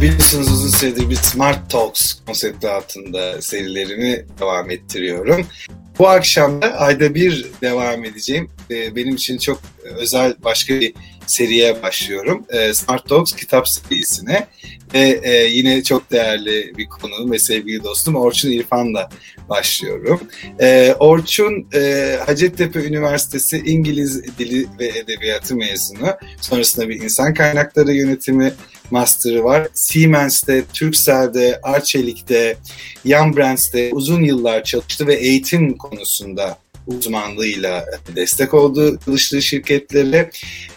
Biliyorsunuz uzun süredir bir Smart Talks konsepti altında serilerimi devam ettiriyorum. Bu akşam da ayda bir devam edeceğim. Ee, benim için çok özel başka bir seriye başlıyorum. Ee, Smart Talks kitap serisine. Ve e, yine çok değerli bir konu ve sevgili dostum Orçun İrfan'la başlıyorum. Ee, Orçun e, Hacettepe Üniversitesi İngiliz Dili ve Edebiyatı mezunu. Sonrasında bir insan kaynakları yönetimi master'ı var. Siemens'te, Turkcell'de, Arçelik'te, Young Brands'te uzun yıllar çalıştı ve eğitim konusunda uzmanlığıyla destek oldu çalıştığı şirketlere.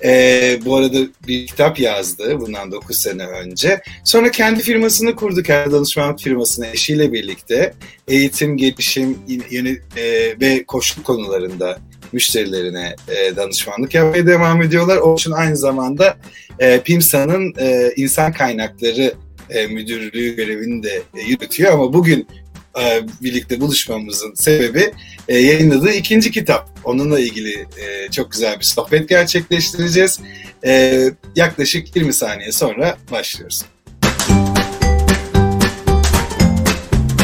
E, bu arada bir kitap yazdı bundan 9 sene önce. Sonra kendi firmasını kurdu, kendi danışmanlık firmasını eşiyle birlikte eğitim, gelişim yeni, e, ve koşul konularında müşterilerine e, danışmanlık yapmaya devam ediyorlar. O için aynı zamanda e, PIMSA'nın e, insan kaynakları e, müdürlüğü görevini de e, yürütüyor ama bugün e, birlikte buluşmamızın sebebi e, yayınladığı ikinci kitap. Onunla ilgili e, çok güzel bir sohbet gerçekleştireceğiz. E, yaklaşık 20 saniye sonra başlıyoruz.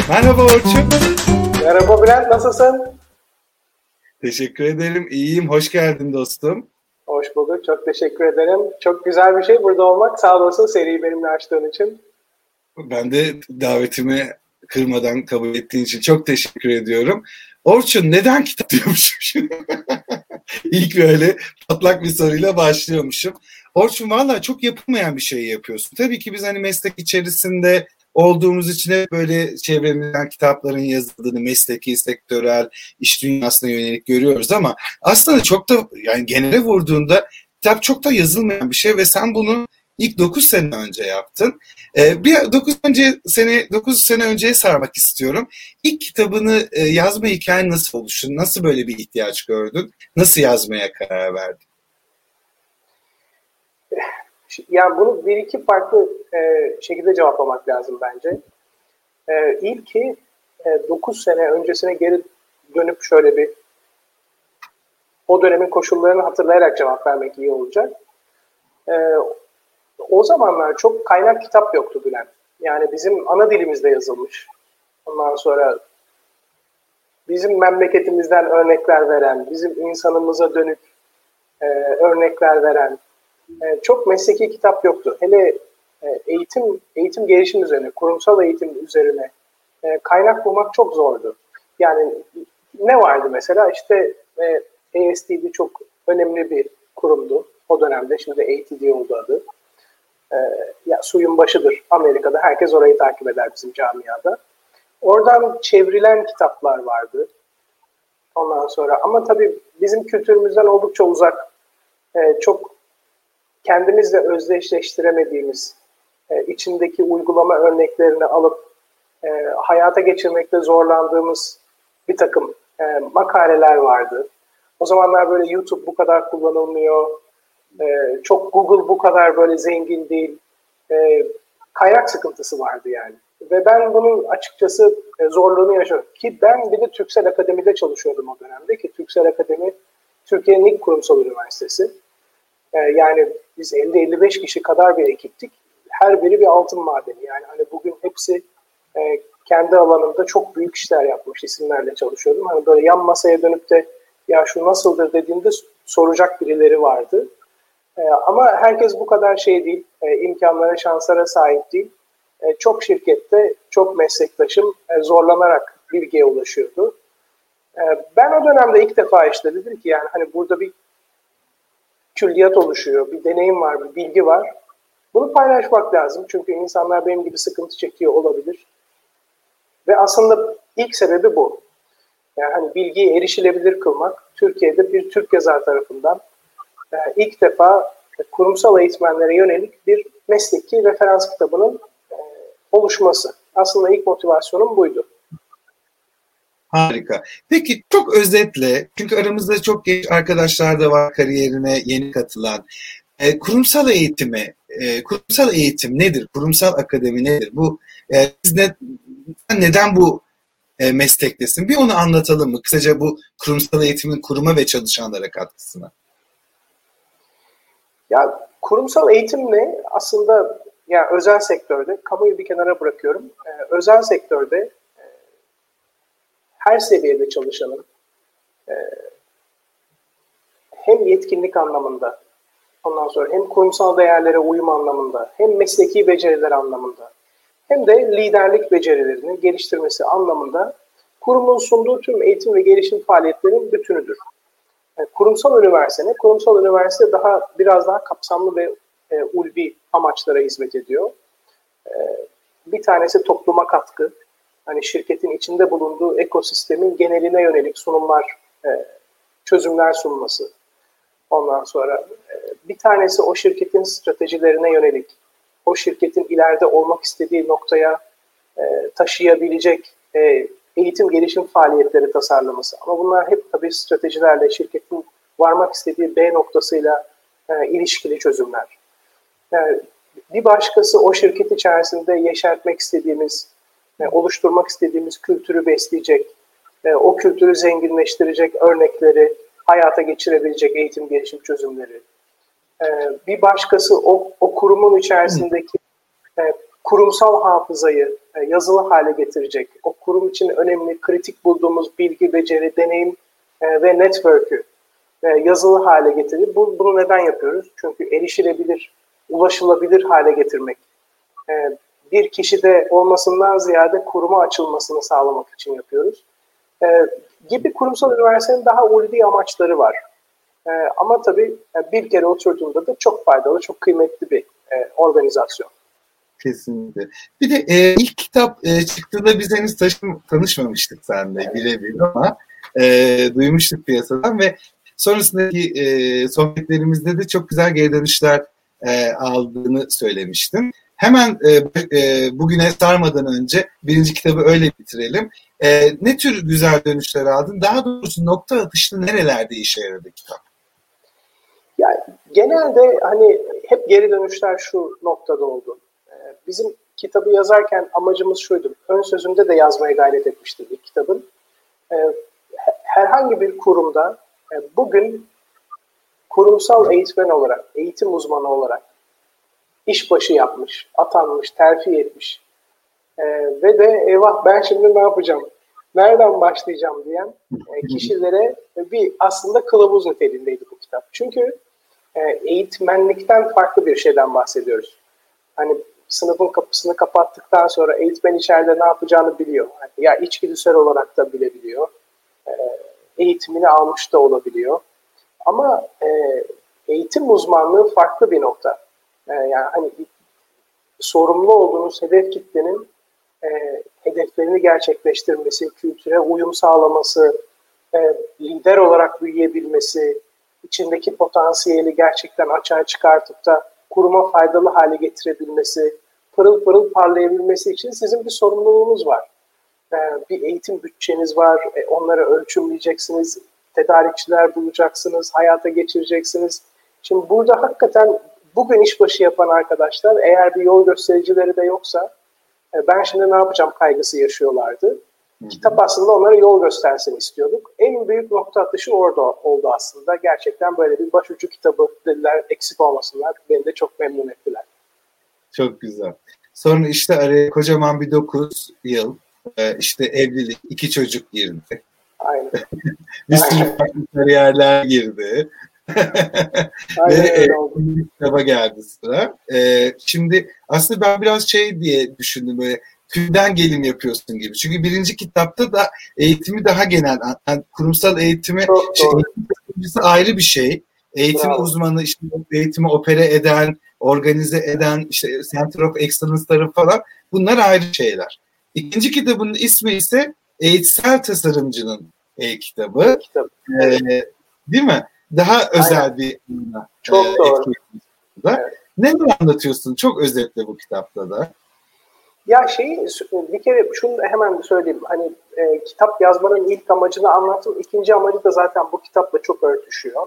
Merhaba Orçun. Merhaba Bülent, nasılsın? Teşekkür ederim. İyiyim. Hoş geldin dostum. Hoş bulduk. Çok teşekkür ederim. Çok güzel bir şey burada olmak. Sağ olasın seriyi benimle açtığın için. Ben de davetimi kırmadan kabul ettiğin için çok teşekkür ediyorum. Orçun neden kitap diyormuşum? İlk böyle patlak bir soruyla başlıyormuşum. Orçun valla çok yapılmayan bir şey yapıyorsun. Tabii ki biz hani meslek içerisinde olduğumuz için hep böyle çevremizden kitapların yazıldığını mesleki, sektörel, iş dünyasına yönelik görüyoruz ama aslında çok da yani genele vurduğunda kitap çok da yazılmayan bir şey ve sen bunu ilk 9 sene önce yaptın. Ee, bir 9 önce sene 9 sene önceye sarmak istiyorum. İlk kitabını e, yazma hikayen nasıl oluştu? Nasıl böyle bir ihtiyaç gördün? Nasıl yazmaya karar verdin? Yani bunu bir iki farklı e, şekilde cevaplamak lazım bence. E, ilki e, 9 sene öncesine geri dönüp şöyle bir o dönemin koşullarını hatırlayarak cevap vermek iyi olacak. E, o zamanlar çok kaynak kitap yoktu Bülent. Yani bizim ana dilimizde yazılmış. Ondan sonra bizim memleketimizden örnekler veren, bizim insanımıza dönük e, örnekler veren e, çok mesleki kitap yoktu. Hele e, eğitim eğitim gelişim üzerine, kurumsal eğitim üzerine e, kaynak bulmak çok zordu. Yani ne vardı mesela? İşte e, çok önemli bir kurumdu o dönemde. Şimdi ATD oldu adı ya suyun başıdır Amerika'da. Herkes orayı takip eder bizim camiada. Oradan çevrilen kitaplar vardı. Ondan sonra ama tabii bizim kültürümüzden oldukça uzak, çok kendimizle özdeşleştiremediğimiz, e, içindeki uygulama örneklerini alıp e, hayata geçirmekte zorlandığımız bir takım e, makaleler vardı. O zamanlar böyle YouTube bu kadar kullanılmıyor, e, çok Google bu kadar böyle zengin değil. E, kaynak sıkıntısı vardı yani. Ve ben bunun açıkçası e, zorluğunu yaşıyorum. Ki ben bir de Türksel Akademi'de çalışıyordum o dönemde ki Türksel Akademi Türkiye'nin ilk kurumsal üniversitesi. E, yani biz 50-55 kişi kadar bir ekiptik. Her biri bir altın madeni. Yani hani bugün hepsi e, kendi alanında çok büyük işler yapmış isimlerle çalışıyordum. Hani böyle yan masaya dönüp de ya şu nasıldır dediğimde soracak birileri vardı. E, ama herkes bu kadar şey değil, e, imkanlara, şanslara sahip değil. E, çok şirkette, çok meslektaşım e, zorlanarak bilgiye ulaşıyordu. E, ben o dönemde ilk defa işte dedim ki yani hani burada bir külliyat oluşuyor, bir deneyim var, bir bilgi var. Bunu paylaşmak lazım çünkü insanlar benim gibi sıkıntı çekiyor olabilir. Ve aslında ilk sebebi bu. Yani hani bilgiyi erişilebilir kılmak Türkiye'de bir Türk yazar tarafından e, ilk defa kurumsal eğitmenlere yönelik bir mesleki referans kitabının e, oluşması. Aslında ilk motivasyonum buydu. Harika. Peki çok özetle, çünkü aramızda çok genç arkadaşlar da var kariyerine yeni katılan. E, kurumsal eğitimi, e, kurumsal eğitim nedir? Kurumsal akademi nedir? Bu e, ne, neden bu e, meslektesin? Bir onu anlatalım mı? Kısaca bu kurumsal eğitimin kuruma ve çalışanlara katkısına. Ya kurumsal eğitim ne? Aslında yani özel sektörde, kamuyu bir kenara bırakıyorum, e, özel sektörde her seviyede çalışanın e, hem yetkinlik anlamında, ondan sonra hem kurumsal değerlere uyum anlamında, hem mesleki beceriler anlamında, hem de liderlik becerilerini geliştirmesi anlamında kurumun sunduğu tüm eğitim ve gelişim faaliyetlerinin bütünüdür. Yani kurumsal üniversite? Kurumsal üniversite daha biraz daha kapsamlı ve e, ulvi amaçlara hizmet ediyor. E, bir tanesi topluma katkı. Hani şirketin içinde bulunduğu ekosistemin geneline yönelik sunumlar, e, çözümler sunması. Ondan sonra e, bir tanesi o şirketin stratejilerine yönelik, o şirketin ileride olmak istediği noktaya e, taşıyabilecek eğitim gelişim faaliyetleri tasarlaması. Ama bunlar hep tabii stratejilerle, şirketin varmak istediği B noktasıyla ilişkili çözümler. Yani bir başkası o şirket içerisinde yeşertmek istediğimiz, oluşturmak istediğimiz kültürü besleyecek, e, o kültürü zenginleştirecek örnekleri hayata geçirebilecek eğitim gelişim çözümleri. E, bir başkası o, o kurumun içerisindeki e, kurumsal hafızayı e, yazılı hale getirecek, o kurum için önemli, kritik bulduğumuz bilgi, beceri, deneyim e, ve network'ü e, yazılı hale getirir. Bu, bunu neden yapıyoruz? Çünkü erişilebilir, ulaşılabilir hale getirmek. Bir kişide olmasından ziyade kuruma açılmasını sağlamak için yapıyoruz. E, gibi kurumsal üniversitenin daha ulvi amaçları var. E, ama tabii e, bir kere oturduğunda da çok faydalı, çok kıymetli bir e, organizasyon. Kesinlikle. Bir de e, ilk kitap e, çıktığında biz henüz taşım, tanışmamıştık seninle evet. birebir ama e, duymuştuk piyasadan ve sonrasındaki e, sohbetlerimizde de çok güzel geri dönüşler e, aldığını söylemiştin. Hemen e, e, bugüne sarmadan önce birinci kitabı öyle bitirelim. E, ne tür güzel dönüşler aldın? Daha doğrusu nokta atışı nerelerde işe yaradı kitap? Yani genelde hani hep geri dönüşler şu noktada oldu. Ee, bizim kitabı yazarken amacımız şuydu. Ön sözünde de yazmaya gayret etmiştik ilk kitabın. Ee, herhangi bir kurumda e, bugün kurumsal eğitmen olarak, eğitim uzmanı olarak işbaşı yapmış, atanmış, terfi etmiş e, ve de eyvah ben şimdi ne yapacağım, nereden başlayacağım diyen e, kişilere bir aslında kılavuz niteliğindeydi bu kitap. Çünkü e, eğitmenlikten farklı bir şeyden bahsediyoruz. Hani sınıfın kapısını kapattıktan sonra eğitmen içeride ne yapacağını biliyor. Yani ya içgüdüsel olarak da bilebiliyor. E, eğitimini almış da olabiliyor. Ama e, eğitim uzmanlığı farklı bir nokta. E, yani hani sorumlu olduğunuz hedef kitlenin e, hedeflerini gerçekleştirmesi, kültüre uyum sağlaması, e, lider olarak büyüyebilmesi, içindeki potansiyeli gerçekten açığa çıkartıp da kuruma faydalı hale getirebilmesi, pırıl pırıl parlayabilmesi için sizin bir sorumluluğunuz var. Ee, bir eğitim bütçeniz var, e, onları ölçümleyeceksiniz, tedarikçiler bulacaksınız, hayata geçireceksiniz. Şimdi burada hakikaten bugün işbaşı yapan arkadaşlar eğer bir yol göstericileri de yoksa e, ben şimdi ne yapacağım kaygısı yaşıyorlardı. Kitap aslında onlara yol göstersin istiyorduk. En büyük nokta atışı orada oldu aslında. Gerçekten böyle bir başucu kitabı dediler eksik olmasınlar. Beni de çok memnun ettiler. Çok güzel. Sonra işte araya kocaman bir 9 yıl e, işte evlilik, iki çocuk girdi. Aynen. bir sürü farklı kariyerler girdi. Ve kitaba geldi sıra. Ee, şimdi aslında ben biraz şey diye düşündüm böyle tüyden gelin yapıyorsun gibi. Çünkü birinci kitapta da eğitimi daha genel, yani kurumsal eğitimi şey, eğitim ayrı bir şey. Eğitim Bravo. uzmanı, işte eğitimi opere eden, organize eden, işte Center of Excellence'ları falan bunlar ayrı şeyler. İkinci kitabın ismi ise Eğitsel Tasarımcının e-kitabı. Kitap. Ee, değil mi? Daha özel Aynen. bir Çok e, doğru. Evet. Neler anlatıyorsun? Çok özetle bu kitapta da. Ya şeyi bir kere şunu da hemen söyleyeyim. Hani e, kitap yazmanın ilk amacını anlattım. İkinci amacı da zaten bu kitapla çok örtüşüyor.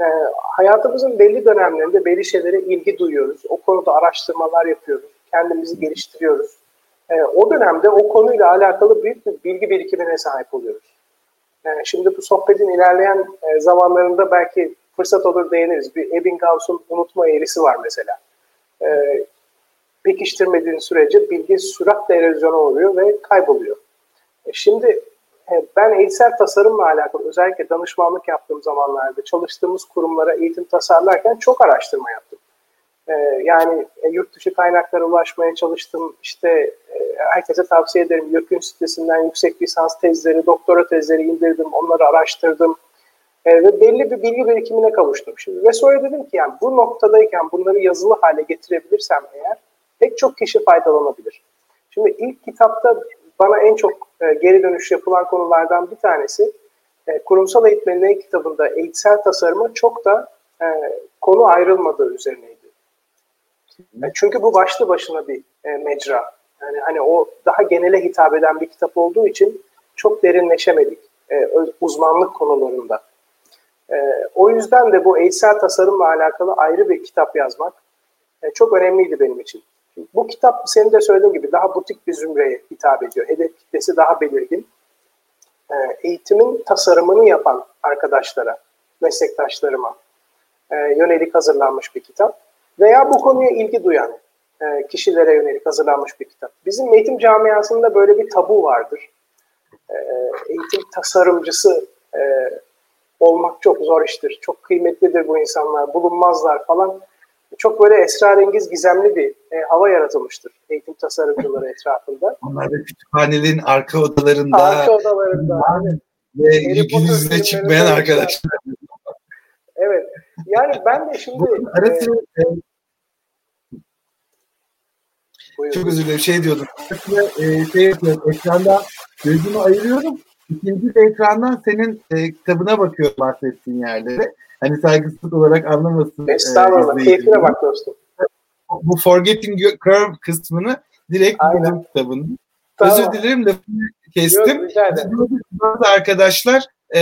E, hayatımızın belli dönemlerinde belli şeylere ilgi duyuyoruz. O konuda araştırmalar yapıyoruz. Kendimizi geliştiriyoruz. E, o dönemde o konuyla alakalı büyük bir bilgi birikimine sahip oluyoruz. E, şimdi bu sohbetin ilerleyen e, zamanlarında belki fırsat olur değiniriz. Bir Ebbinghouse'un unutma eğrisi var mesela. E, pekiştirmediğin sürece bilgi süratle erozyona oluyor ve kayboluyor. E şimdi e, ben eğitsel tasarımla alakalı özellikle danışmanlık yaptığım zamanlarda çalıştığımız kurumlara eğitim tasarlarken çok araştırma yaptım. E, yani yurt dışı kaynaklara ulaşmaya çalıştım. İşte herkese tavsiye ederim. YÖK'ün sitesinden yüksek lisans tezleri, doktora tezleri indirdim. Onları araştırdım. Ve belli bir bilgi birikimine kavuştum şimdi. Ve sonra dedim ki yani bu noktadayken bunları yazılı hale getirebilirsem eğer pek çok kişi faydalanabilir. Şimdi ilk kitapta bana en çok e, geri dönüş yapılan konulardan bir tanesi e, kurumsal eğitmenliğin kitabında eğitsel tasarıma çok da e, konu ayrılmadığı üzerineydi. E, çünkü bu başlı başına bir e, mecra. Yani hani o daha genele hitap eden bir kitap olduğu için çok derinleşemedik e, uzmanlık konularında. E, o yüzden de bu eğitsel tasarımla alakalı ayrı bir kitap yazmak e, çok önemliydi benim için. Bu kitap senin de söylediğin gibi daha butik bir zümreye hitap ediyor. Hedef kitlesi daha belirgin. Ee, eğitimin tasarımını yapan arkadaşlara, meslektaşlarıma e, yönelik hazırlanmış bir kitap. Veya bu konuya ilgi duyan e, kişilere yönelik hazırlanmış bir kitap. Bizim eğitim camiasında böyle bir tabu vardır. E, eğitim tasarımcısı olmak çok zor iştir. Çok kıymetlidir bu insanlar, bulunmazlar falan çok böyle esrarengiz, gizemli bir e, hava yaratılmıştır eğitim tasarımcıları etrafında. Onlar da kütüphanelerin arka odalarında, arka odalarında ve yüzüne çıkmayan arkadaşlar. Evet. Yani ben de şimdi... Arası, e, çok özür dilerim. Şey diyordum. E, şey yapıyorum. Ekranda gözümü ayırıyorum. İkinci de ekrandan senin e, kitabına bakıyorum bahsettiğin yerlere. Hani saygısızlık olarak anlamasın. E, Estağfurullah. E, keyfine bak dostum. Bu Forgetting Curve kısmını direkt buldum kitabının. Tamam. Özür dilerim de kestim. Bazı arkadaşlar e,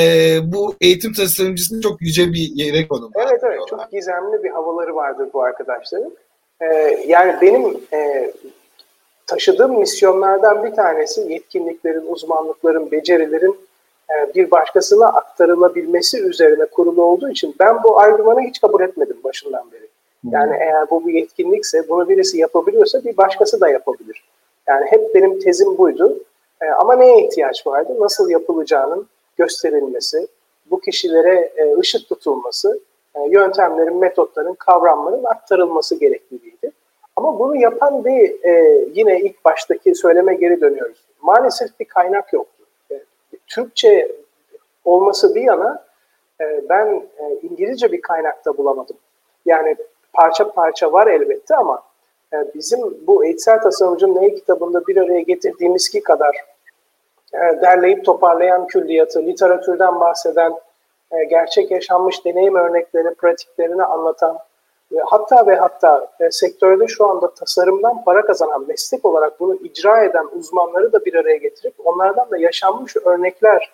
bu eğitim tasarımcısını çok yüce bir yere konum. Evet evet çok gizemli bir havaları vardır bu arkadaşların. E, yani benim e, taşıdığım misyonlardan bir tanesi yetkinliklerin, uzmanlıkların, becerilerin e, bir başkasına aktarılabilmesi üzerine kurulu olduğu için ben bu argümanı hiç kabul etmedim başından beri. Yani eğer bu bir yetkinlikse bunu birisi yapabiliyorsa bir başkası da yapabilir. Yani hep benim tezim buydu. E, ama neye ihtiyaç vardı? Nasıl yapılacağının gösterilmesi, bu kişilere e, ışık tutulması, yöntemlerin, metotların, kavramların aktarılması gerekliliğiydi. Ama bunu yapan bir yine ilk baştaki söyleme geri dönüyoruz. Maalesef bir kaynak yok. Türkçe olması bir yana e, ben e, İngilizce bir kaynakta bulamadım. Yani parça parça var elbette ama e, bizim bu eğitsel tasarımcının ney kitabında bir araya getirdiğimiz ki kadar derleyip toparlayan külliyatı, literatürden bahseden, gerçek yaşanmış deneyim örnekleri, pratiklerini anlatan hatta ve hatta sektörde şu anda tasarımdan para kazanan, meslek olarak bunu icra eden uzmanları da bir araya getirip onlardan da yaşanmış örnekler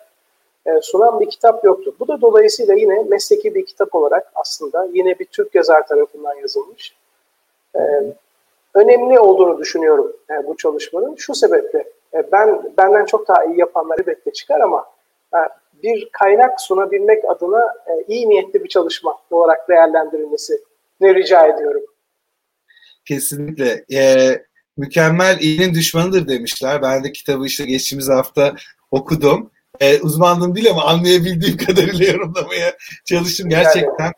e, sunan bir kitap yoktu. Bu da dolayısıyla yine mesleki bir kitap olarak aslında yine bir Türk yazar tarafından yazılmış. E, önemli olduğunu düşünüyorum e, bu çalışmanın. Şu sebeple ben benden çok daha iyi yapanlar elbette çıkar ama bir kaynak sunabilmek adına iyi niyetli bir çalışma olarak değerlendirilmesi ne rica ediyorum. Kesinlikle. Ee, mükemmel iyinin düşmanıdır demişler. Ben de kitabı işte geçtiğimiz hafta okudum. Ee, uzmanlığım değil ama anlayabildiğim kadarıyla yorumlamaya çalıştım. Gerçekten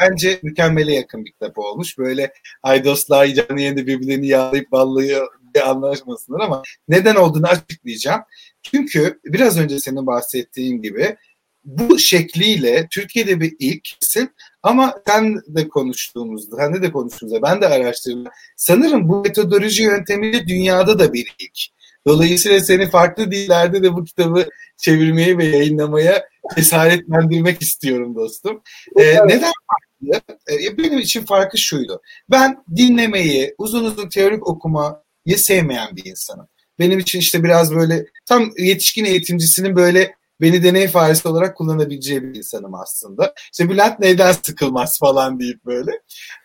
bence mükemmele yakın bir kitap olmuş. Böyle Aydoslar canlı yayında birbirlerini yağlayıp ballıyor diye anlaşmasınlar ama neden olduğunu açıklayacağım. Çünkü biraz önce senin bahsettiğin gibi bu şekliyle Türkiye'de bir ilksin ama sen de konuştuğumuzda, sen de konuştuğumuzda ben de araştırdım. Sanırım bu metodoloji yöntemiyle dünyada da bir ilk. Dolayısıyla seni farklı dillerde de bu kitabı çevirmeye ve yayınlamaya cesaretlendirmek istiyorum dostum. Ee, neden farklı? Ee, benim için farkı şuydu. Ben dinlemeyi, uzun uzun teorik okumayı sevmeyen bir insanım. Benim için işte biraz böyle tam yetişkin eğitimcisinin böyle beni deney faresi olarak kullanabileceği bir insanım aslında. İşte Bülent neyden sıkılmaz falan deyip böyle.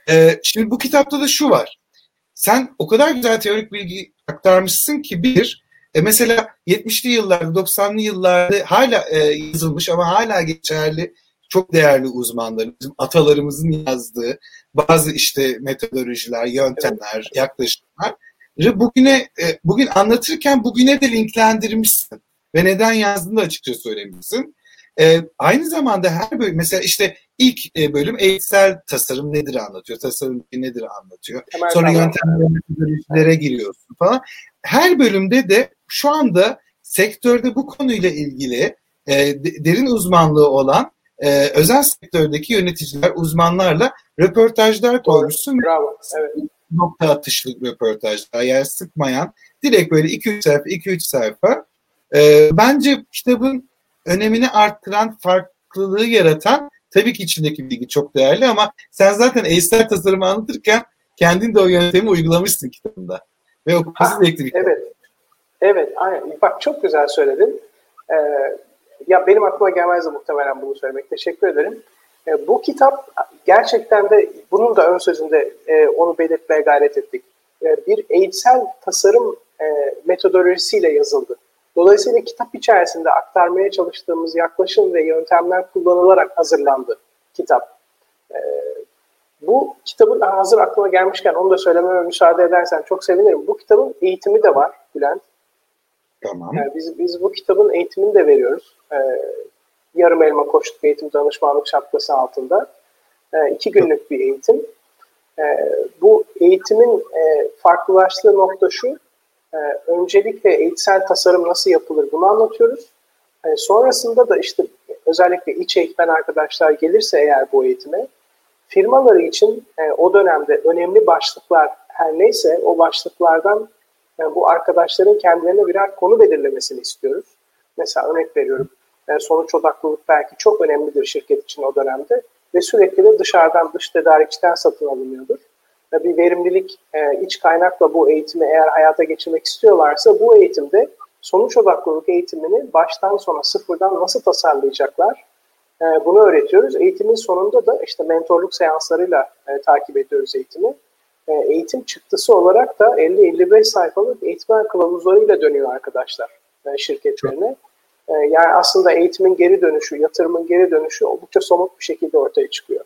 Ee, şimdi bu kitapta da şu var. Sen o kadar güzel teorik bilgi aktarmışsın ki bir, e mesela 70'li yıllarda, 90'lı yıllarda hala e, yazılmış ama hala geçerli çok değerli uzmanların, atalarımızın yazdığı bazı işte metodolojiler, yöntemler, yaklaşımlar bugüne e, bugün anlatırken bugüne de linklendirmişsin ve neden yazdığını da açıkça söylemişsin. E, aynı zamanda her bölüm mesela işte ilk e, bölüm eğitsel tasarım nedir anlatıyor, tasarım nedir anlatıyor. Hemen Sonra yöntemlere, giriyorsun falan. Her bölümde de şu anda sektörde bu konuyla ilgili e, derin uzmanlığı olan e, özel sektördeki yöneticiler, uzmanlarla röportajlar koymuşsun. Bravo. Evet. Nokta atışlık röportajlar yani sıkmayan direkt böyle 2-3 sayfa 2-3 sayfa. E, bence kitabın önemini arttıran, farklılığı yaratan tabii ki içindeki bilgi çok değerli ama sen zaten eğitsel tasarımı anlatırken kendin de o yöntemi uygulamışsın kitabında. Ve okuması zevkli bir kitap. Evet. Evet. Aynen. Bak çok güzel söyledin. Ee, ya benim aklıma gelmezdi muhtemelen bunu söylemek. Teşekkür ederim. E, bu kitap gerçekten de bunun da ön sözünde e, onu belirtmeye gayret ettik. E, bir eğitsel tasarım e, metodolojisiyle yazıldı. Dolayısıyla kitap içerisinde aktarmaya çalıştığımız yaklaşım ve yöntemler kullanılarak hazırlandı kitap. E, bu kitabın hazır aklıma gelmişken onu da söylememe müsaade edersen çok sevinirim. Bu kitabın eğitimi de var Bülent. Tamam. Yani biz, biz bu kitabın eğitimini de veriyoruz. Ee, yarım elma koçluk eğitim danışmanlık şapkası altında. Ee, iki günlük bir eğitim. Ee, bu eğitimin e, farklılaştığı nokta şu. E, öncelikle eğitsel tasarım nasıl yapılır bunu anlatıyoruz. E, sonrasında da işte özellikle iç eğitmen arkadaşlar gelirse eğer bu eğitime firmaları için e, o dönemde önemli başlıklar her neyse o başlıklardan yani bu arkadaşların kendilerine birer konu belirlemesini istiyoruz. Mesela örnek veriyorum. Yani sonuç odaklılık belki çok önemlidir şirket için o dönemde ve sürekli de dışarıdan, dış tedarikçiden satın alınıyordur. Ve bir verimlilik e, iç kaynakla bu eğitimi eğer hayata geçirmek istiyorlarsa bu eğitimde sonuç odaklılık eğitimini baştan sona sıfırdan nasıl tasarlayacaklar e, bunu öğretiyoruz. Eğitimin sonunda da işte mentorluk seanslarıyla e, takip ediyoruz eğitimi. E, eğitim çıktısı olarak da 50-55 sayfalık eğitmen kılavuzlarıyla dönüyor arkadaşlar e, şirketlerine. E, yani aslında eğitimin geri dönüşü, yatırımın geri dönüşü oldukça somut bir şekilde ortaya çıkıyor.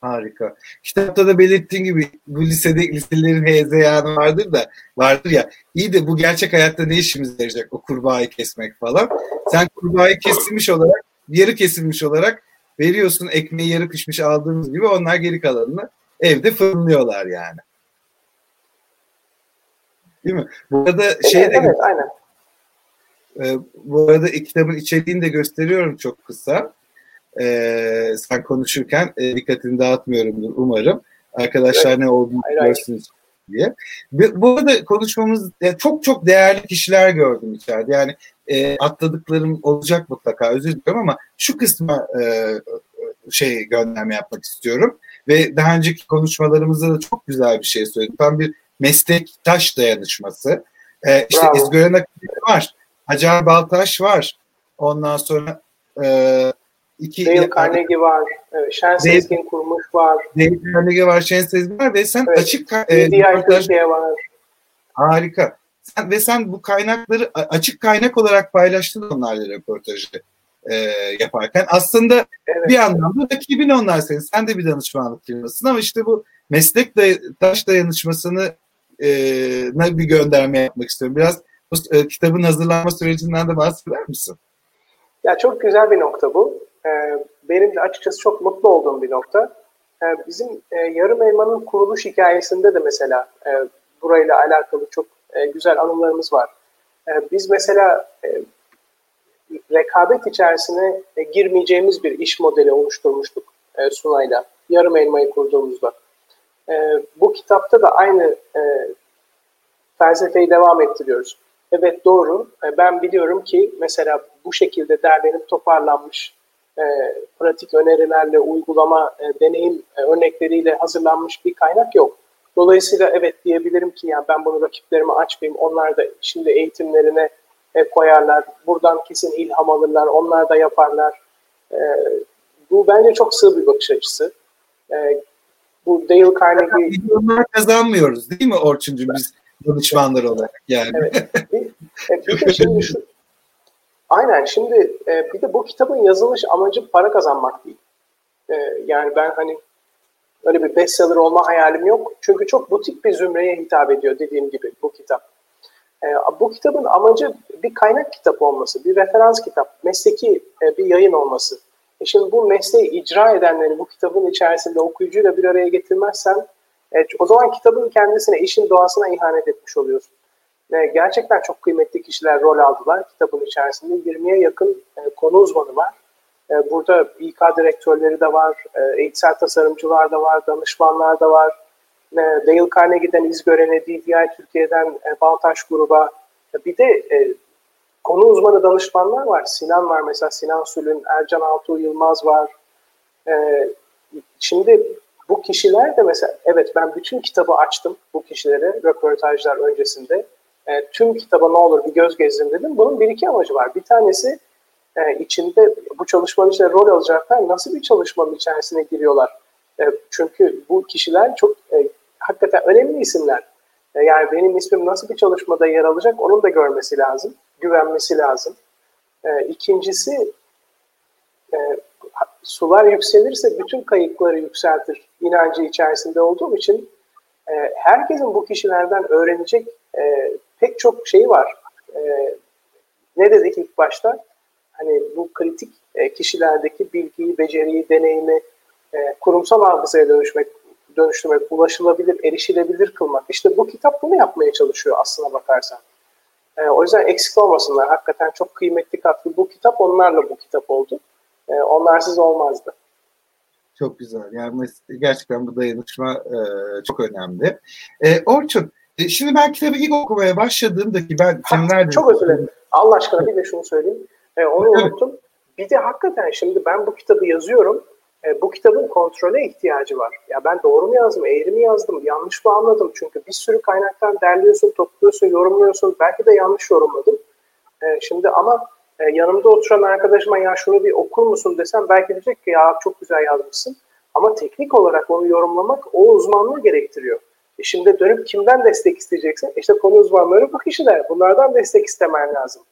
Harika. Kitapta da belirttiğin gibi bu lisede liselerin hezeyanı vardır da vardır ya. İyi de bu gerçek hayatta ne işimize yarayacak o kurbağayı kesmek falan. Sen kurbağayı kesilmiş olarak, yarı kesilmiş olarak veriyorsun ekmeği yarı pişmiş aldığımız gibi onlar geri kalanını evde fırınlıyorlar yani. Değil mi? Bu arada şey evet, de evet, aynen. E, bu arada kitabın içeriğini de gösteriyorum çok kısa. E, sen konuşurken e, dikkatini dağıtmıyorumdur umarım. Arkadaşlar evet. ne olduğunu görsünüz diye. Bu arada konuşmamız e, çok çok değerli kişiler gördüm içeride. Yani e, atladıklarım olacak mutlaka özür dilerim ama şu kısma e, şey gönderme yapmak istiyorum. Ve daha önceki konuşmalarımızda da çok güzel bir şey söyledik. Tam bir meslektaş dayanışması. Ee, işte. İzgören Akademi var. Hacer Baltaş var. Ondan sonra e, iki Dale Carnegie var. Evet, Şen Sezgin kurmuş var. Dale Carnegie var, Şen Sezgin var ve sen evet. açık e, Türkiye var. Harika. Sen, ve sen bu kaynakları açık kaynak olarak paylaştın onlarla röportajı e, yaparken. Aslında evet. bir anlamda rakibin onlar senin. Sen de bir danışmanlık firmasın ama işte bu meslek day taş dayanışmasını e, bir gönderme yapmak istiyorum. Biraz bu e, kitabın hazırlanma sürecinden de bahseder misin? Ya çok güzel bir nokta bu. Ee, benim de açıkçası çok mutlu olduğum bir nokta. Ee, bizim e, Yarım Elma'nın kuruluş hikayesinde de mesela e, burayla alakalı çok e, güzel anılarımız var. E, biz mesela e, rekabet içerisine e, girmeyeceğimiz bir iş modeli oluşturmuştuk e, Sunay'la. Yarım elmayı kurduğumuzda. E, bu kitapta da aynı e, felsefeyi devam ettiriyoruz. Evet doğru. E, ben biliyorum ki mesela bu şekilde derlenip toparlanmış e, pratik önerilerle, uygulama, e, deneyim e, örnekleriyle hazırlanmış bir kaynak yok. Dolayısıyla evet diyebilirim ki yani ben bunu rakiplerime açmayayım. Onlar da şimdi eğitimlerine e, koyarlar. Buradan kesin ilham alırlar. Onlar da yaparlar. E, bu bence çok sığ bir bakış açısı. E, bu Dale Carnegie... Milyonlar kazanmıyoruz değil mi Orçuncu biz danışmanlar olarak yani. Evet. Bir, e, bir şimdi şu, Aynen. Şimdi e, bir de bu kitabın yazılış amacı para kazanmak değil. E, yani ben hani öyle bir bestseller olma hayalim yok. Çünkü çok butik bir zümreye hitap ediyor dediğim gibi bu kitap. E, bu kitabın amacı bir kaynak kitap olması, bir referans kitap, mesleki e, bir yayın olması. E şimdi bu mesleği icra edenleri bu kitabın içerisinde okuyucuyla bir araya getirmezsen e, o zaman kitabın kendisine, işin doğasına ihanet etmiş oluyorsun. E, gerçekten çok kıymetli kişiler rol aldılar kitabın içerisinde. 20'ye yakın e, konu uzmanı var. E, burada İK direktörleri de var, e, eğitsel tasarımcılar da var, danışmanlar da var. E, Dale Carnegie'den İzgören'e, DDI Türkiye'den e, Baltaş gruba. E, bir de e, konu uzmanı danışmanlar var. Sinan var mesela, Sinan Sülün, Ercan Altuğ Yılmaz var. E, şimdi bu kişiler de mesela, evet ben bütün kitabı açtım bu kişilere röportajlar öncesinde. E, tüm kitaba ne olur bir göz gezdim dedim. Bunun bir iki amacı var. Bir tanesi e, içinde bu çalışmanın içinde rol alacaklar nasıl bir çalışmanın içerisine giriyorlar. E, çünkü bu kişiler çok e, hakikaten önemli isimler. E, yani benim ismim nasıl bir çalışmada yer alacak onun da görmesi lazım. Güvenmesi lazım. E, ikincisi e, sular yükselirse bütün kayıkları yükseltir inancı içerisinde olduğum için e, herkesin bu kişilerden öğrenecek e, pek çok şey var. E, ne dedik ilk başta? Hani bu kritik e, kişilerdeki bilgiyi, beceriyi, deneyimi e, kurumsal hafızaya dönüşmek, dönüştürmek, ulaşılabilir, erişilebilir kılmak. İşte bu kitap bunu yapmaya çalışıyor aslına bakarsan. E, o yüzden eksik olmasınlar. Hakikaten çok kıymetli katkı. Bu kitap onlarla bu kitap oldu. E, onlarsız olmazdı. Çok güzel. Yani gerçekten bu dayanışma e, çok önemli. E, Orçun, e, şimdi ben kitabı ilk okumaya başladığımdaki ben senelerdir... Çok özür dilerim. Allah aşkına bir de şunu söyleyeyim. E, onu evet. unuttum. Bir de hakikaten şimdi ben bu kitabı yazıyorum. E, bu kitabın kontrole ihtiyacı var. Ya ben doğru mu yazdım, eğri mi yazdım, yanlış mı anladım? Çünkü bir sürü kaynaktan derliyorsun, topluyorsun, yorumluyorsun. Belki de yanlış yorumladım. E, şimdi ama e, yanımda oturan arkadaşıma ya şunu bir okur musun desem belki diyecek ki ya çok güzel yazmışsın. Ama teknik olarak onu yorumlamak o uzmanlığı gerektiriyor. E şimdi dönüp kimden destek isteyeceksin? İşte konu uzmanları bu kişiler. Bunlardan destek istemen lazım.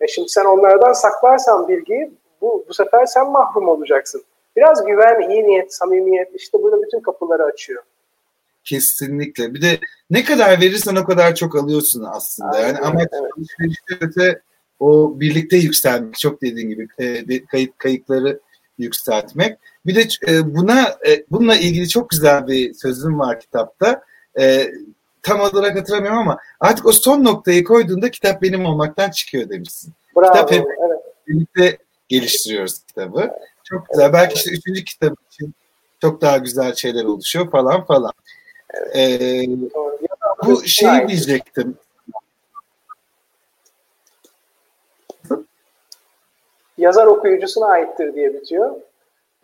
E şimdi sen onlardan saklarsan bilgiyi bu, bu sefer sen mahrum olacaksın. Biraz güven, iyi niyet, samimiyet işte burada bütün kapıları açıyor. Kesinlikle. Bir de ne kadar verirsen o kadar çok alıyorsun aslında. Aynen, yani ama evet. O birlikte yükselmek çok dediğin gibi e, kayıt kayıkları yükseltmek. Bir de e, buna e, bununla ilgili çok güzel bir sözüm var kitapta. E, tam olarak hatırlamıyorum ama artık o son noktayı koyduğunda kitap benim olmaktan çıkıyor demişsin. Bravo, kitap hep evet. birlikte geliştiriyoruz kitabı. Çok güzel. Evet, Belki işte üçüncü kitap için çok daha güzel şeyler oluşuyor falan falan. Evet. Ee, bu şeyi diyecektim. Yazar okuyucusuna aittir diye bitiyor.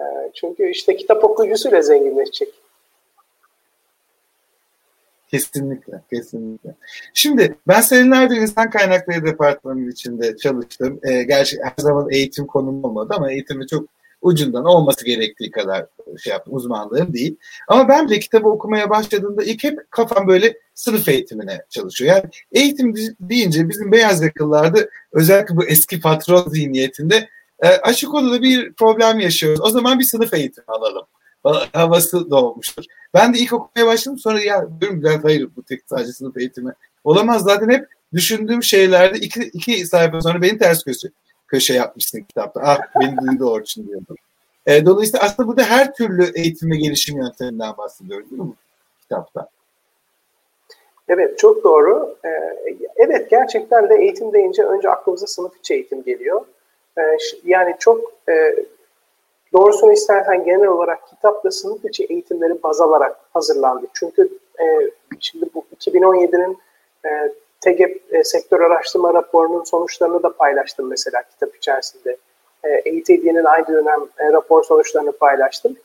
Ee, çünkü işte kitap okuyucusuyla zenginleşecek. Kesinlikle, kesinlikle. Şimdi ben senelerdir insan kaynakları departmanının içinde çalıştım. Ee, gerçi her zaman eğitim konum olmadı ama eğitimi çok ucundan olması gerektiği kadar şey yaptım, uzmanlığım değil. Ama ben de kitabı okumaya başladığımda ilk hep kafam böyle sınıf eğitimine çalışıyor. Yani eğitim deyince bizim beyaz yakalılarda özellikle bu eski patron zihniyetinde e, açık konuda bir problem yaşıyoruz. O zaman bir sınıf eğitimi alalım havası doğmuştur. Ben de ilk okumaya başladım sonra ya diyorum ben hayır bu tek sadece sınıf eğitimi olamaz. Zaten hep düşündüğüm şeylerde iki, iki sayfa sonra beni ters köşe, köşe yapmışsın kitapta. Ah beni duydu Orçun diyordur. E, dolayısıyla aslında burada her türlü eğitim ve gelişim yönteminden bahsediyoruz değil mi kitapta? Evet çok doğru. Ee, evet gerçekten de eğitim deyince önce aklımıza sınıf içi eğitim geliyor. Ee, yani çok e, Doğrusunu istersen genel olarak kitapla sınıf içi eğitimleri baz alarak hazırlandı. Çünkü e, şimdi bu 2017'nin e, TEGEP e, sektör araştırma raporunun sonuçlarını da paylaştım mesela kitap içerisinde. E, EITD'nin ay dönem e, rapor sonuçlarını paylaştım.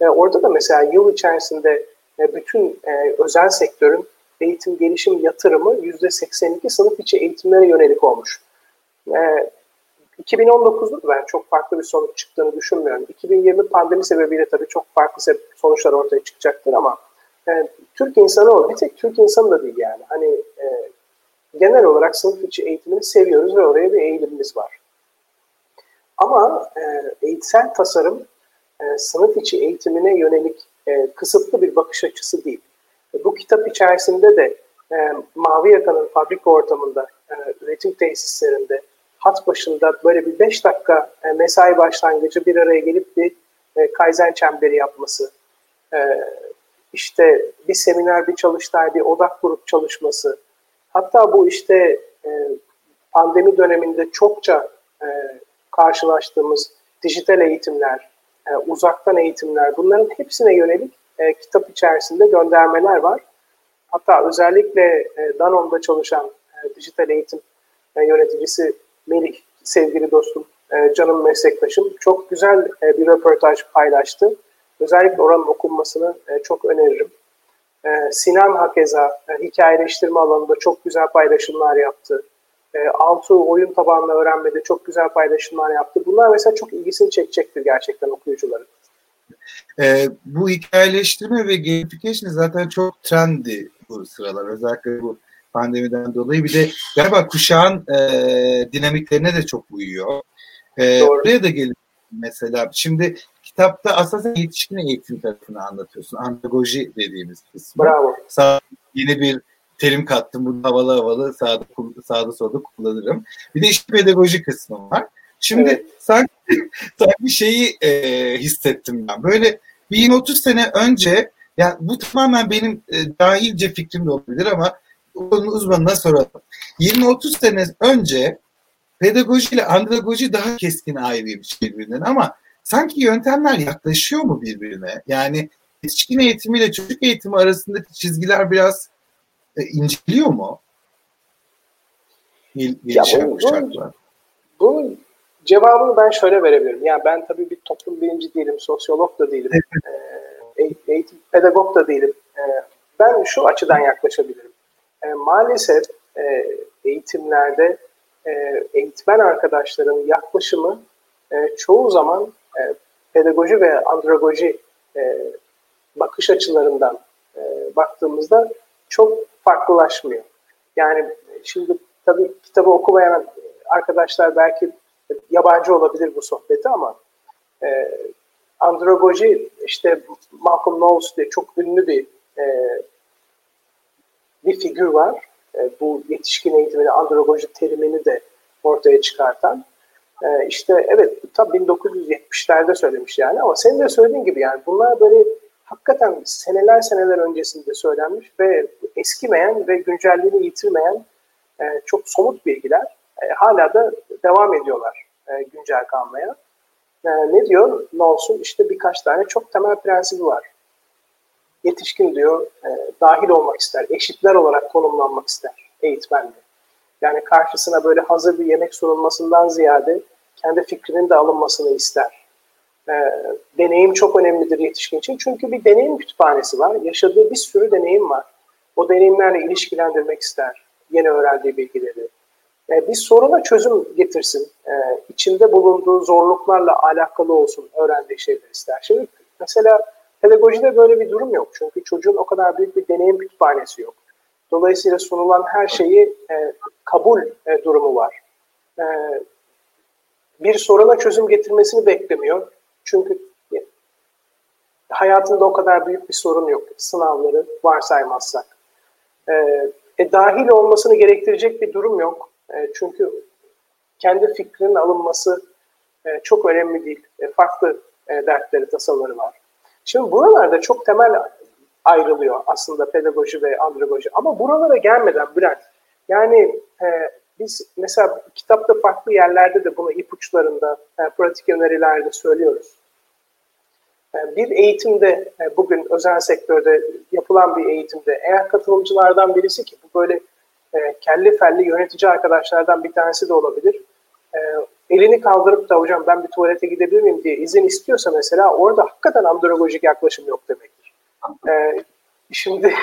E, orada da mesela yıl içerisinde e, bütün e, özel sektörün eğitim gelişim yatırımı %82 sınıf içi eğitimlere yönelik olmuş. E, 2019'da ben çok farklı bir sonuç çıktığını düşünmüyorum. 2020 pandemi sebebiyle tabii çok farklı sonuçlar ortaya çıkacaktır ama e, Türk insanı o. Bir tek Türk insanı da değil yani. Hani genel olarak sınıf içi eğitimini seviyoruz ve oraya bir eğilimimiz var. Ama e, eğitsel tasarım e, sınıf içi eğitimine yönelik e, kısıtlı bir bakış açısı değil. E, bu kitap içerisinde de e, Mavi Yaka'nın fabrika ortamında, e, üretim tesislerinde, hat başında böyle bir 5 dakika e, mesai başlangıcı bir araya gelip bir e, Kaizen çemberi yapması, e, işte bir seminer, bir çalıştay, bir odak grup çalışması, hatta bu işte e, pandemi döneminde çokça e, karşılaştığımız dijital eğitimler, e, uzaktan eğitimler bunların hepsine yönelik e, kitap içerisinde göndermeler var. Hatta özellikle e, Danone'da çalışan e, dijital eğitim e, yöneticisi Melih, sevgili dostum, e, canım meslektaşım çok güzel e, bir röportaj paylaştı. Özellikle oranın okunmasını e, çok öneririm. E, Sinan Hakeza e, hikayeleştirme alanında çok güzel paylaşımlar yaptı. E, Altu oyun tabanlı öğrenmede çok güzel paylaşımlar yaptı. Bunlar mesela çok ilgisini çekecektir gerçekten okuyucuların. E, bu hikayeleştirme ve gamification zaten çok trendi bu sıralar. Özellikle bu pandemiden dolayı. Bir de galiba kuşağın e, dinamiklerine de çok uyuyor. E, buraya da gelin mesela. Şimdi kitapta aslında yetişkin eğitim tarafını anlatıyorsun. Andragoji dediğimiz kısmı. Bravo. Sağ, yeni bir terim kattım. Bunu havalı havalı sağda, sağda solda kullanırım. Bir de işte pedagoji kısmı var. Şimdi evet. sanki, sanki şeyi e, hissettim ben. Böyle bir 30 sene önce yani bu tamamen benim e, dahilce fikrim de olabilir ama onun uzmanına soralım. 20-30 sene önce pedagoji ile andragoji daha keskin ayrıymış birbirinden ama sanki yöntemler yaklaşıyor mu birbirine? Yani yetişkin eğitimi ile çocuk eğitimi arasındaki çizgiler biraz e, inceliyor mu? Gel, ya bu, bu, bunun cevabını ben şöyle verebilirim. Yani ben tabii bir toplum bilimci değilim, sosyolog da değilim, e, eğitim pedagog da değilim. E, ben şu açıdan yaklaşabilirim. E, maalesef e, eğitimlerde e, eğitmen arkadaşların yaklaşımı e, çoğu zaman e, pedagoji ve andragoji e, bakış açılarından e, baktığımızda çok farklılaşmıyor. Yani e, şimdi tabii kitabı okumayan arkadaşlar belki yabancı olabilir bu sohbeti ama e, andragoji işte Malcolm Knowles diye çok ünlü bir bir figür var. Bu yetişkin eğitimini andragoji terimini de ortaya çıkartan. E, işte evet bu 1970 70'lerde söylemiş yani ama senin de söylediğin gibi yani bunlar böyle hakikaten seneler seneler öncesinde söylenmiş ve eskimeyen ve güncelliğini yitirmeyen e, çok somut bilgiler e, hala da devam ediyorlar e, güncel kalmaya. E, ne diyor Nolson? İşte birkaç tane çok temel prensibi var. Yetişkin diyor, e, dahil olmak ister, eşitler olarak konumlanmak ister eğitmende. Yani karşısına böyle hazır bir yemek sunulmasından ziyade kendi fikrinin de alınmasını ister. E, deneyim çok önemlidir yetişkin için. Çünkü bir deneyim kütüphanesi var. Yaşadığı bir sürü deneyim var. O deneyimlerle ilişkilendirmek ister yeni öğrendiği bilgileri. E, bir soruna çözüm getirsin. E, içinde bulunduğu zorluklarla alakalı olsun öğrendiği şeyler ister. Şimdi mesela pedagojide böyle bir durum yok. Çünkü çocuğun o kadar büyük bir deneyim kütüphanesi yok. Dolayısıyla sunulan her şeyi e, kabul e, durumu var. E, bir soruna çözüm getirmesini beklemiyor. Çünkü hayatında o kadar büyük bir sorun yok. Sınavları varsaymazsak. E, e, dahil olmasını gerektirecek bir durum yok. E, çünkü kendi fikrinin alınması e, çok önemli değil. E, farklı e, dertleri, tasaları var. Şimdi buralarda çok temel ayrılıyor aslında pedagoji ve andragoji. Ama buralara gelmeden Bülent, yani e, biz mesela kitapta farklı yerlerde de bunu ipuçlarında, e, pratik önerilerde söylüyoruz. E, bir eğitimde, e, bugün özel sektörde yapılan bir eğitimde eğer katılımcılardan birisi ki bu böyle kelli felli yönetici arkadaşlardan bir tanesi de olabilir. Elini kaldırıp da hocam ben bir tuvalete gidebilir miyim diye izin istiyorsa mesela orada hakikaten androlojik yaklaşım yok demektir. Şimdi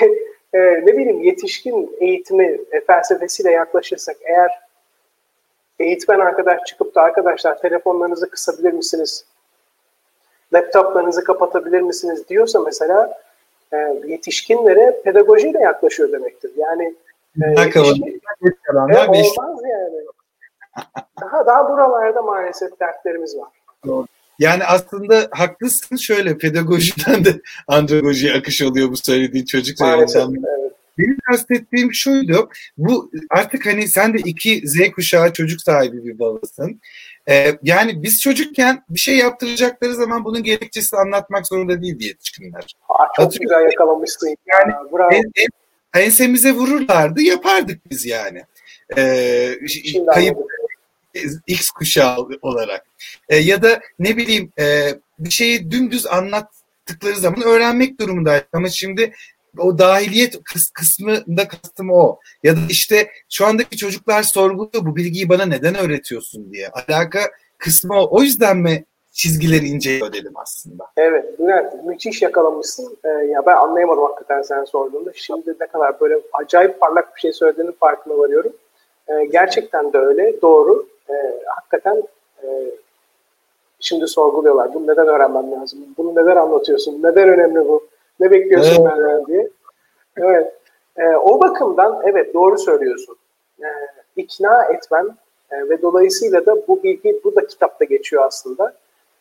e, ne bileyim yetişkin eğitimi e, felsefesiyle yaklaşırsak eğer eğitmen arkadaş çıkıp da arkadaşlar telefonlarınızı kısabilir misiniz? Laptoplarınızı kapatabilir misiniz diyorsa mesela e, yetişkinlere pedagojiyle yaklaşıyor demektir. Yani e, yetişkin, e, olmaz yani. daha daha buralarda maalesef dertlerimiz var. Doğru. Yani aslında haklısın şöyle pedagojiden de andragojiye akış oluyor bu söylediğin çocuk Maalesef, evet. Benim kastettiğim şuydu. Bu artık hani sen de iki Z kuşağı çocuk sahibi bir babasın. Ee, yani biz çocukken bir şey yaptıracakları zaman bunun gerekçesini anlatmak zorunda değil diye yetişkinler. Aa, çok Hatırlıyor. güzel yakalamışsın. Yani Bravo. En, en, ensemize vururlardı yapardık biz yani. Ee, kayıp X kuşağı olarak. E, ya da ne bileyim e, bir şeyi dümdüz anlattıkları zaman öğrenmek durumundaydık. Ama şimdi o dahiliyet kıs kısmında kastım o. Ya da işte şu andaki çocuklar sorguluyor bu bilgiyi bana neden öğretiyorsun diye. Alaka kısmı o. O yüzden mi çizgileri inceliyor dedim aslında. Evet Bülent müthiş yakalamışsın. Ee, ya ben anlayamadım hakikaten sen sorduğunda. Şimdi ne kadar böyle acayip parlak bir şey söylediğinin farkına varıyorum. Ee, gerçekten de öyle doğru. Ee, hakikaten e, şimdi sorguluyorlar. Bunu neden öğrenmem lazım? Bunu neden anlatıyorsun? Neden önemli bu? Ne bekliyorsun evet. benden diye. Evet. E, o bakımdan evet doğru söylüyorsun. E, ikna etmen e, ve dolayısıyla da bu bilgi bu da kitapta geçiyor aslında.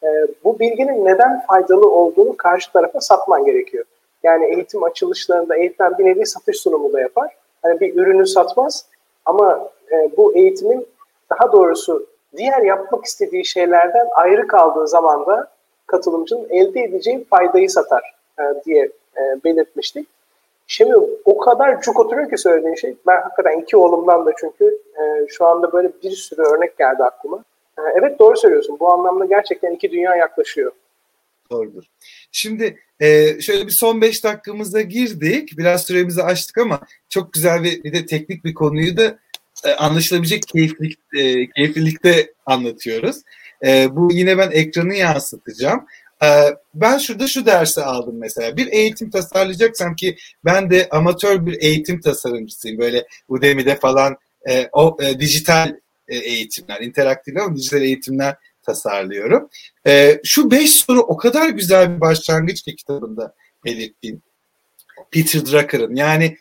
E, bu bilginin neden faydalı olduğunu karşı tarafa satman gerekiyor. Yani eğitim açılışlarında eğitmen bir nevi satış sunumu da yapar. Hani bir ürünü satmaz ama e, bu eğitimin daha doğrusu diğer yapmak istediği şeylerden ayrı kaldığı zaman da katılımcının elde edeceği faydayı satar e, diye e, belirtmiştik. Şimdi o kadar cuk oturuyor ki söylediğin şey. Ben hakikaten iki oğlumdan da çünkü e, şu anda böyle bir sürü örnek geldi aklıma. E, evet doğru söylüyorsun. Bu anlamda gerçekten iki dünya yaklaşıyor. Doğrudur. Şimdi e, şöyle bir son beş dakikamıza girdik. Biraz süremizi açtık ama çok güzel bir, bir de teknik bir konuyu da e, anlaşılabilecek keyiflik, e, keyiflilikte anlatıyoruz. E, bu yine ben ekranı yansıtacağım. E, ben şurada şu dersi aldım mesela. Bir eğitim tasarlayacaksam ki ben de amatör bir eğitim tasarımcısıyım. Böyle Udemy'de falan o dijital eğitimler, interaktif ama dijital eğitimler tasarlıyorum. Şu beş soru o kadar güzel bir başlangıç ki kitabında belirttiğim. Peter Drucker'ın yani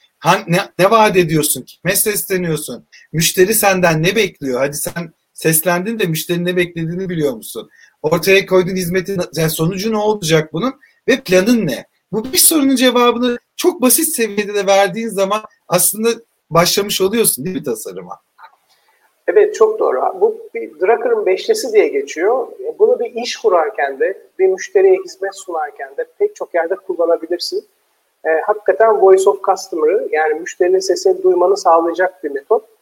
ne, ne vaat ediyorsun? Kime sesleniyorsun? Müşteri senden ne bekliyor? Hadi sen seslendin de müşterinin ne beklediğini biliyor musun? Ortaya koyduğun hizmetin yani sonucu ne olacak bunun? Ve planın ne? Bu bir sorunun cevabını çok basit seviyede de verdiğin zaman aslında başlamış oluyorsun değil mi tasarıma? Evet çok doğru. Bu bir Drucker'ın beşlisi diye geçiyor. Bunu bir iş kurarken de, bir müşteriye hizmet sunarken de pek çok yerde kullanabilirsin e, hakikaten voice of customer'ı yani müşterinin sesini duymanı sağlayacak bir metot.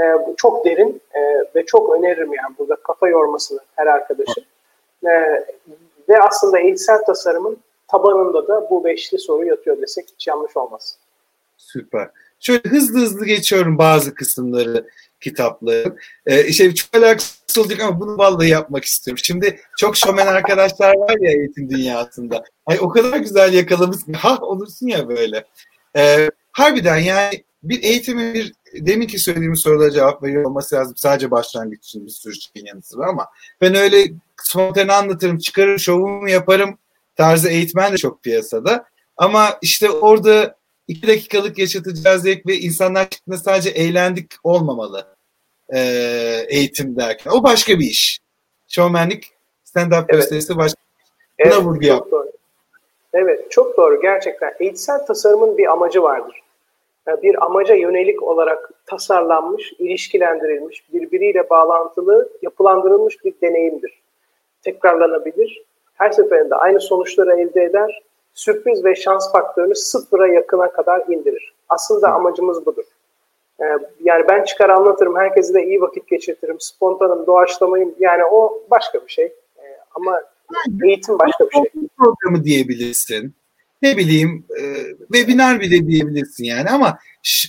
E, çok derin e, ve çok öneririm yani burada kafa yormasını her arkadaşın. E, ve aslında eğitsel tasarımın tabanında da bu beşli soru yatıyor desek hiç yanlış olmaz. Süper. Şöyle hızlı hızlı geçiyorum bazı kısımları kitapların. Ee, işte çok alakasız olacak ama bunu vallahi yapmak istiyorum. Şimdi çok şomen arkadaşlar var ya eğitim dünyasında. Ay o kadar güzel yakalamışsın. Ha olursun ya böyle. Ee, harbiden yani bir eğitimin bir demin ki söylediğim sorulara cevap veriyor olması lazım. Sadece başlangıç için bir sürü şeyin yanı sıra ama ben öyle spontane anlatırım, çıkarır şovumu yaparım tarzı eğitmen de çok piyasada. Ama işte orada iki dakikalık yaşatacağız zevk ve insanlar çıktığında sadece eğlendik olmamalı e, eğitim derken. O başka bir iş. Showmanlik, stand-up evet. gösterisi başka bir iş. Buna evet, vurgu yap. Evet, çok doğru. Gerçekten eğitsel tasarımın bir amacı vardır. Bir amaca yönelik olarak tasarlanmış, ilişkilendirilmiş, birbiriyle bağlantılı, yapılandırılmış bir deneyimdir. Tekrarlanabilir. Her seferinde aynı sonuçları elde eder sürpriz ve şans faktörünü sıfıra yakına kadar indirir. Aslında amacımız budur. Ee, yani ben çıkar anlatırım, herkese de iyi vakit geçirtirim, spontanım, doğaçlamayım. Yani o başka bir şey. Ee, ama eğitim başka bir şey. Programı diyebilirsin. Ne bileyim, e, webinar bile diyebilirsin yani ama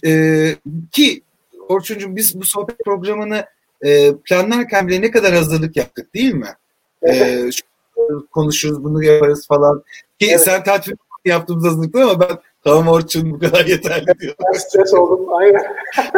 e, ki Orçuncuğum biz bu sohbet programını e, planlarken bile ne kadar hazırlık yaptık değil mi? Evet. E, konuşuruz, bunu yaparız falan. Ki evet. sen tatmin yaptığımız hazırlıklar ama ben tamam Orçun bu kadar yeterli diyor. Ben stres oldum aynen.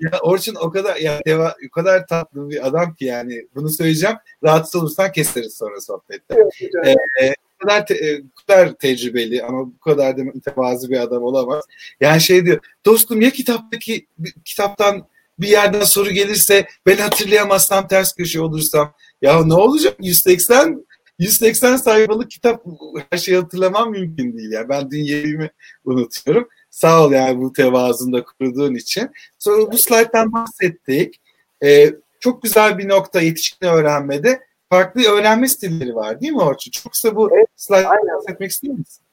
ya Orçun o kadar ya deva, o kadar tatlı bir adam ki yani bunu söyleyeceğim. Rahatsız olursan keseriz sonra sohbette. Evet, ee, kadar te, e, bu kadar tecrübeli ama bu kadar da mütevazı bir adam olamaz. Yani şey diyor. Dostum ya kitaptaki kitaptan bir yerden soru gelirse ben hatırlayamazsam ters köşe olursam ya ne olacak 180 180 sayfalık kitap her şeyi hatırlamam mümkün değil. Yani ben dünyayı unutuyorum. Sağ ol yani bu tevazunda kurduğun için. Sonra bu slayttan bahsettik. Ee, çok güzel bir nokta yetişkin öğrenmede farklı öğrenme stilleri var değil mi Orçun? Çok kısa bu evet, slayttan bahsetmek istiyor musun?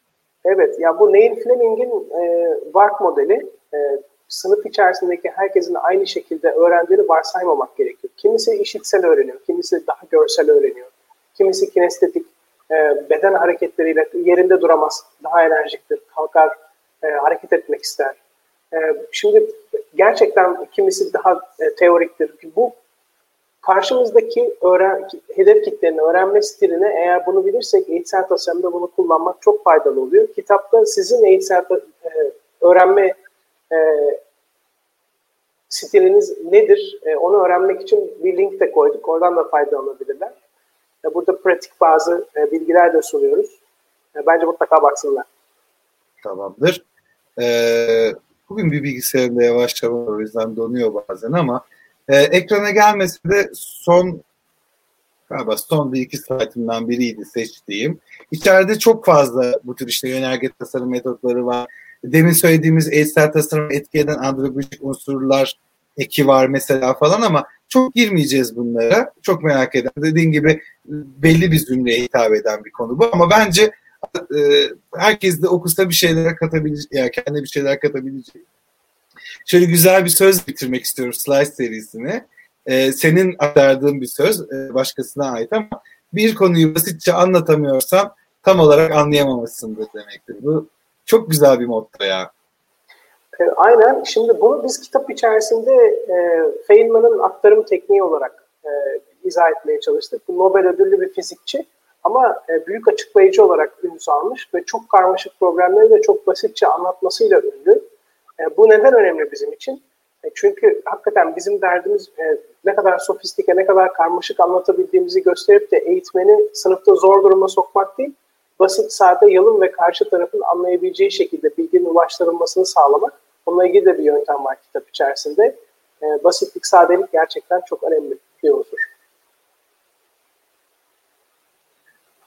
Evet, ya bu Neil Fleming'in e, VARK modeli e, sınıf içerisindeki herkesin aynı şekilde öğrendiğini varsaymamak gerekiyor. Kimisi işitsel öğreniyor, kimisi daha görsel öğreniyor, kimisi kinestetik e, beden hareketleriyle yerinde duramaz, daha enerjiktir, kalkar, e, hareket etmek ister. E, şimdi gerçekten kimisi daha e, teoriktir. Bu karşımızdaki öğren, hedef kitlenin öğrenme stilini eğer bunu bilirsek eğitsel tasarımda bunu kullanmak çok faydalı oluyor. Kitapta sizin eğitsel e, öğrenme e, stiliniz nedir? E, onu öğrenmek için bir link de koyduk. Oradan da faydalanabilirler. E, burada pratik bazı e, bilgiler de sunuyoruz. E, bence mutlaka baksınlar. Tamamdır. Ee, bugün bir bilgisayarında yavaşlama o yüzden donuyor bazen ama e, ekrana gelmesi de son galiba son bir iki slaytımdan biriydi seçtiğim. İçeride çok fazla bu tür işte yönerge tasarım metotları var. Demin söylediğimiz eğitsel tasarım etki eden androlojik unsurlar eki var mesela falan ama çok girmeyeceğiz bunlara. Çok merak eden. Dediğin gibi belli bir zümreye hitap eden bir konu bu ama bence e, herkes de okusa bir şeyler katabilecek, yani kendine bir şeyler katabilecek. Şöyle güzel bir söz bitirmek istiyorum Slice serisini. E, senin aktardığın bir söz e, başkasına ait ama bir konuyu basitçe anlatamıyorsam tam olarak anlayamamışsındır demektir. Bu çok güzel bir motto ya. E, aynen. Şimdi bunu biz kitap içerisinde e, Feynman'ın aktarım tekniği olarak e, izah etmeye çalıştık. Bu Nobel ödüllü bir fizikçi ama e, büyük açıklayıcı olarak ünlü salmış ve çok karmaşık problemleri de çok basitçe anlatmasıyla ünlü. E, bu neden önemli bizim için? E, çünkü hakikaten bizim derdimiz e, ne kadar sofistike, ne kadar karmaşık anlatabildiğimizi gösterip de eğitmeni sınıfta zor duruma sokmak değil, basit, sade, yalın ve karşı tarafın anlayabileceği şekilde bilginin ulaştırılmasını sağlamak. Onunla ilgili de bir yöntem var kitap içerisinde. Basitlik, sadelik gerçekten çok önemli bir unsur.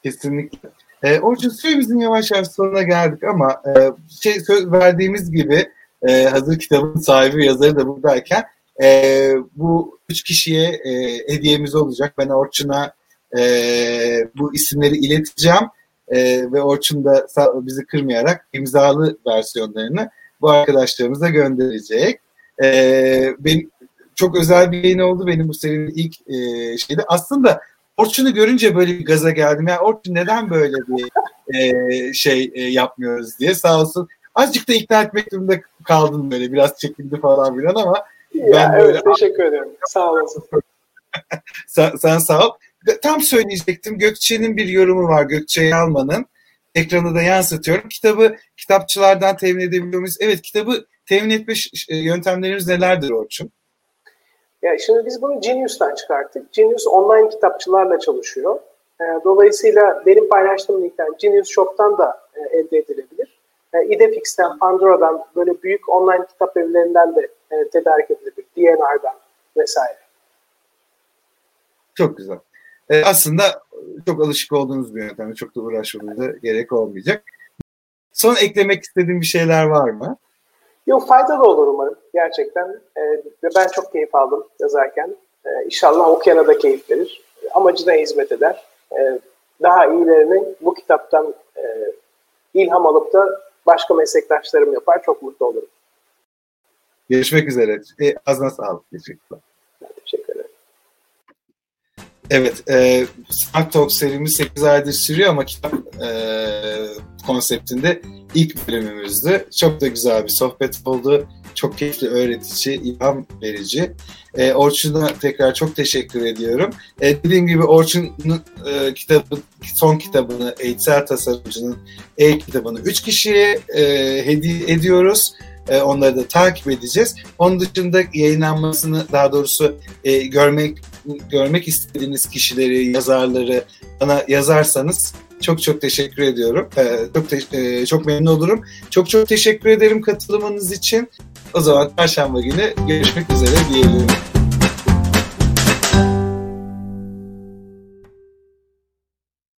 Kesinlikle. E, Orçun süremizin yavaş yavaş sonuna geldik ama e, şey söz verdiğimiz gibi e, hazır kitabın sahibi yazarı da buradayken e, bu üç kişiye e, hediyemiz olacak. Ben Orçun'a e, bu isimleri ileteceğim e, ve Orçun da bizi kırmayarak imzalı versiyonlarını bu arkadaşlarımıza gönderecek. E, benim çok özel bir yayın oldu benim bu serinin ilk e, şeyde. Aslında Orçun'u görünce böyle bir gaza geldim. Yani Orçun neden böyle bir e, şey e, yapmıyoruz diye sağ olsun. Azıcık da ikna etmek durumunda kaldım böyle. Biraz çekildi falan filan ama ya, ben evet, böyle... teşekkür ederim. Sağ olasın. sen, sen sağ ol. Tam söyleyecektim. Gökçe'nin bir yorumu var. Gökçe Yalman'ın. Ekranı da yansıtıyorum. Kitabı kitapçılardan temin edebiliyor muyuz? Evet kitabı temin etme yöntemlerimiz nelerdir Orçun? Ya şimdi biz bunu Genius'tan çıkarttık. Genius online kitapçılarla çalışıyor. E, dolayısıyla benim paylaştığım linkten Genius Shop'tan da e, elde edilebilir. E, Idefix'ten, Pandora'dan, böyle büyük online kitap evlerinden de e, tedarik edilebilir. DNR'dan vesaire. Çok güzel. E, aslında çok alışık olduğunuz bir yöntem. Çok da uğraşmanıza gerek olmayacak. Son eklemek istediğin bir şeyler var mı? Yok faydalı olur umarım gerçekten. E, ve ben çok keyif aldım yazarken. E, inşallah okuyana da keyif verir. Amacına hizmet eder. E, daha iyilerini bu kitaptan e, ilham alıp da başka meslektaşlarım yapar. Çok mutlu olurum. Görüşmek üzere. E, azına sağlık. Teşekkürler. Evet, e, Smart Talk serimiz 8 aydır sürüyor ama kitap e, konseptinde ilk bölümümüzdü. Çok da güzel bir sohbet oldu. Çok keyifli, öğretici, ilham verici. E, Orçun'a tekrar çok teşekkür ediyorum. E, dediğim gibi Orçun'un e, kitabı, son kitabını, Eğitsel Tasarımcı'nın e-kitabını 3 kişiye e, hediye ediyoruz. E, onları da takip edeceğiz. Onun dışında yayınlanmasını daha doğrusu e, görmek görmek istediğiniz kişileri, yazarları bana yazarsanız çok çok teşekkür ediyorum. Ee, çok te- e, çok memnun olurum. Çok çok teşekkür ederim katılımınız için. O zaman çarşamba günü görüşmek üzere diyelim.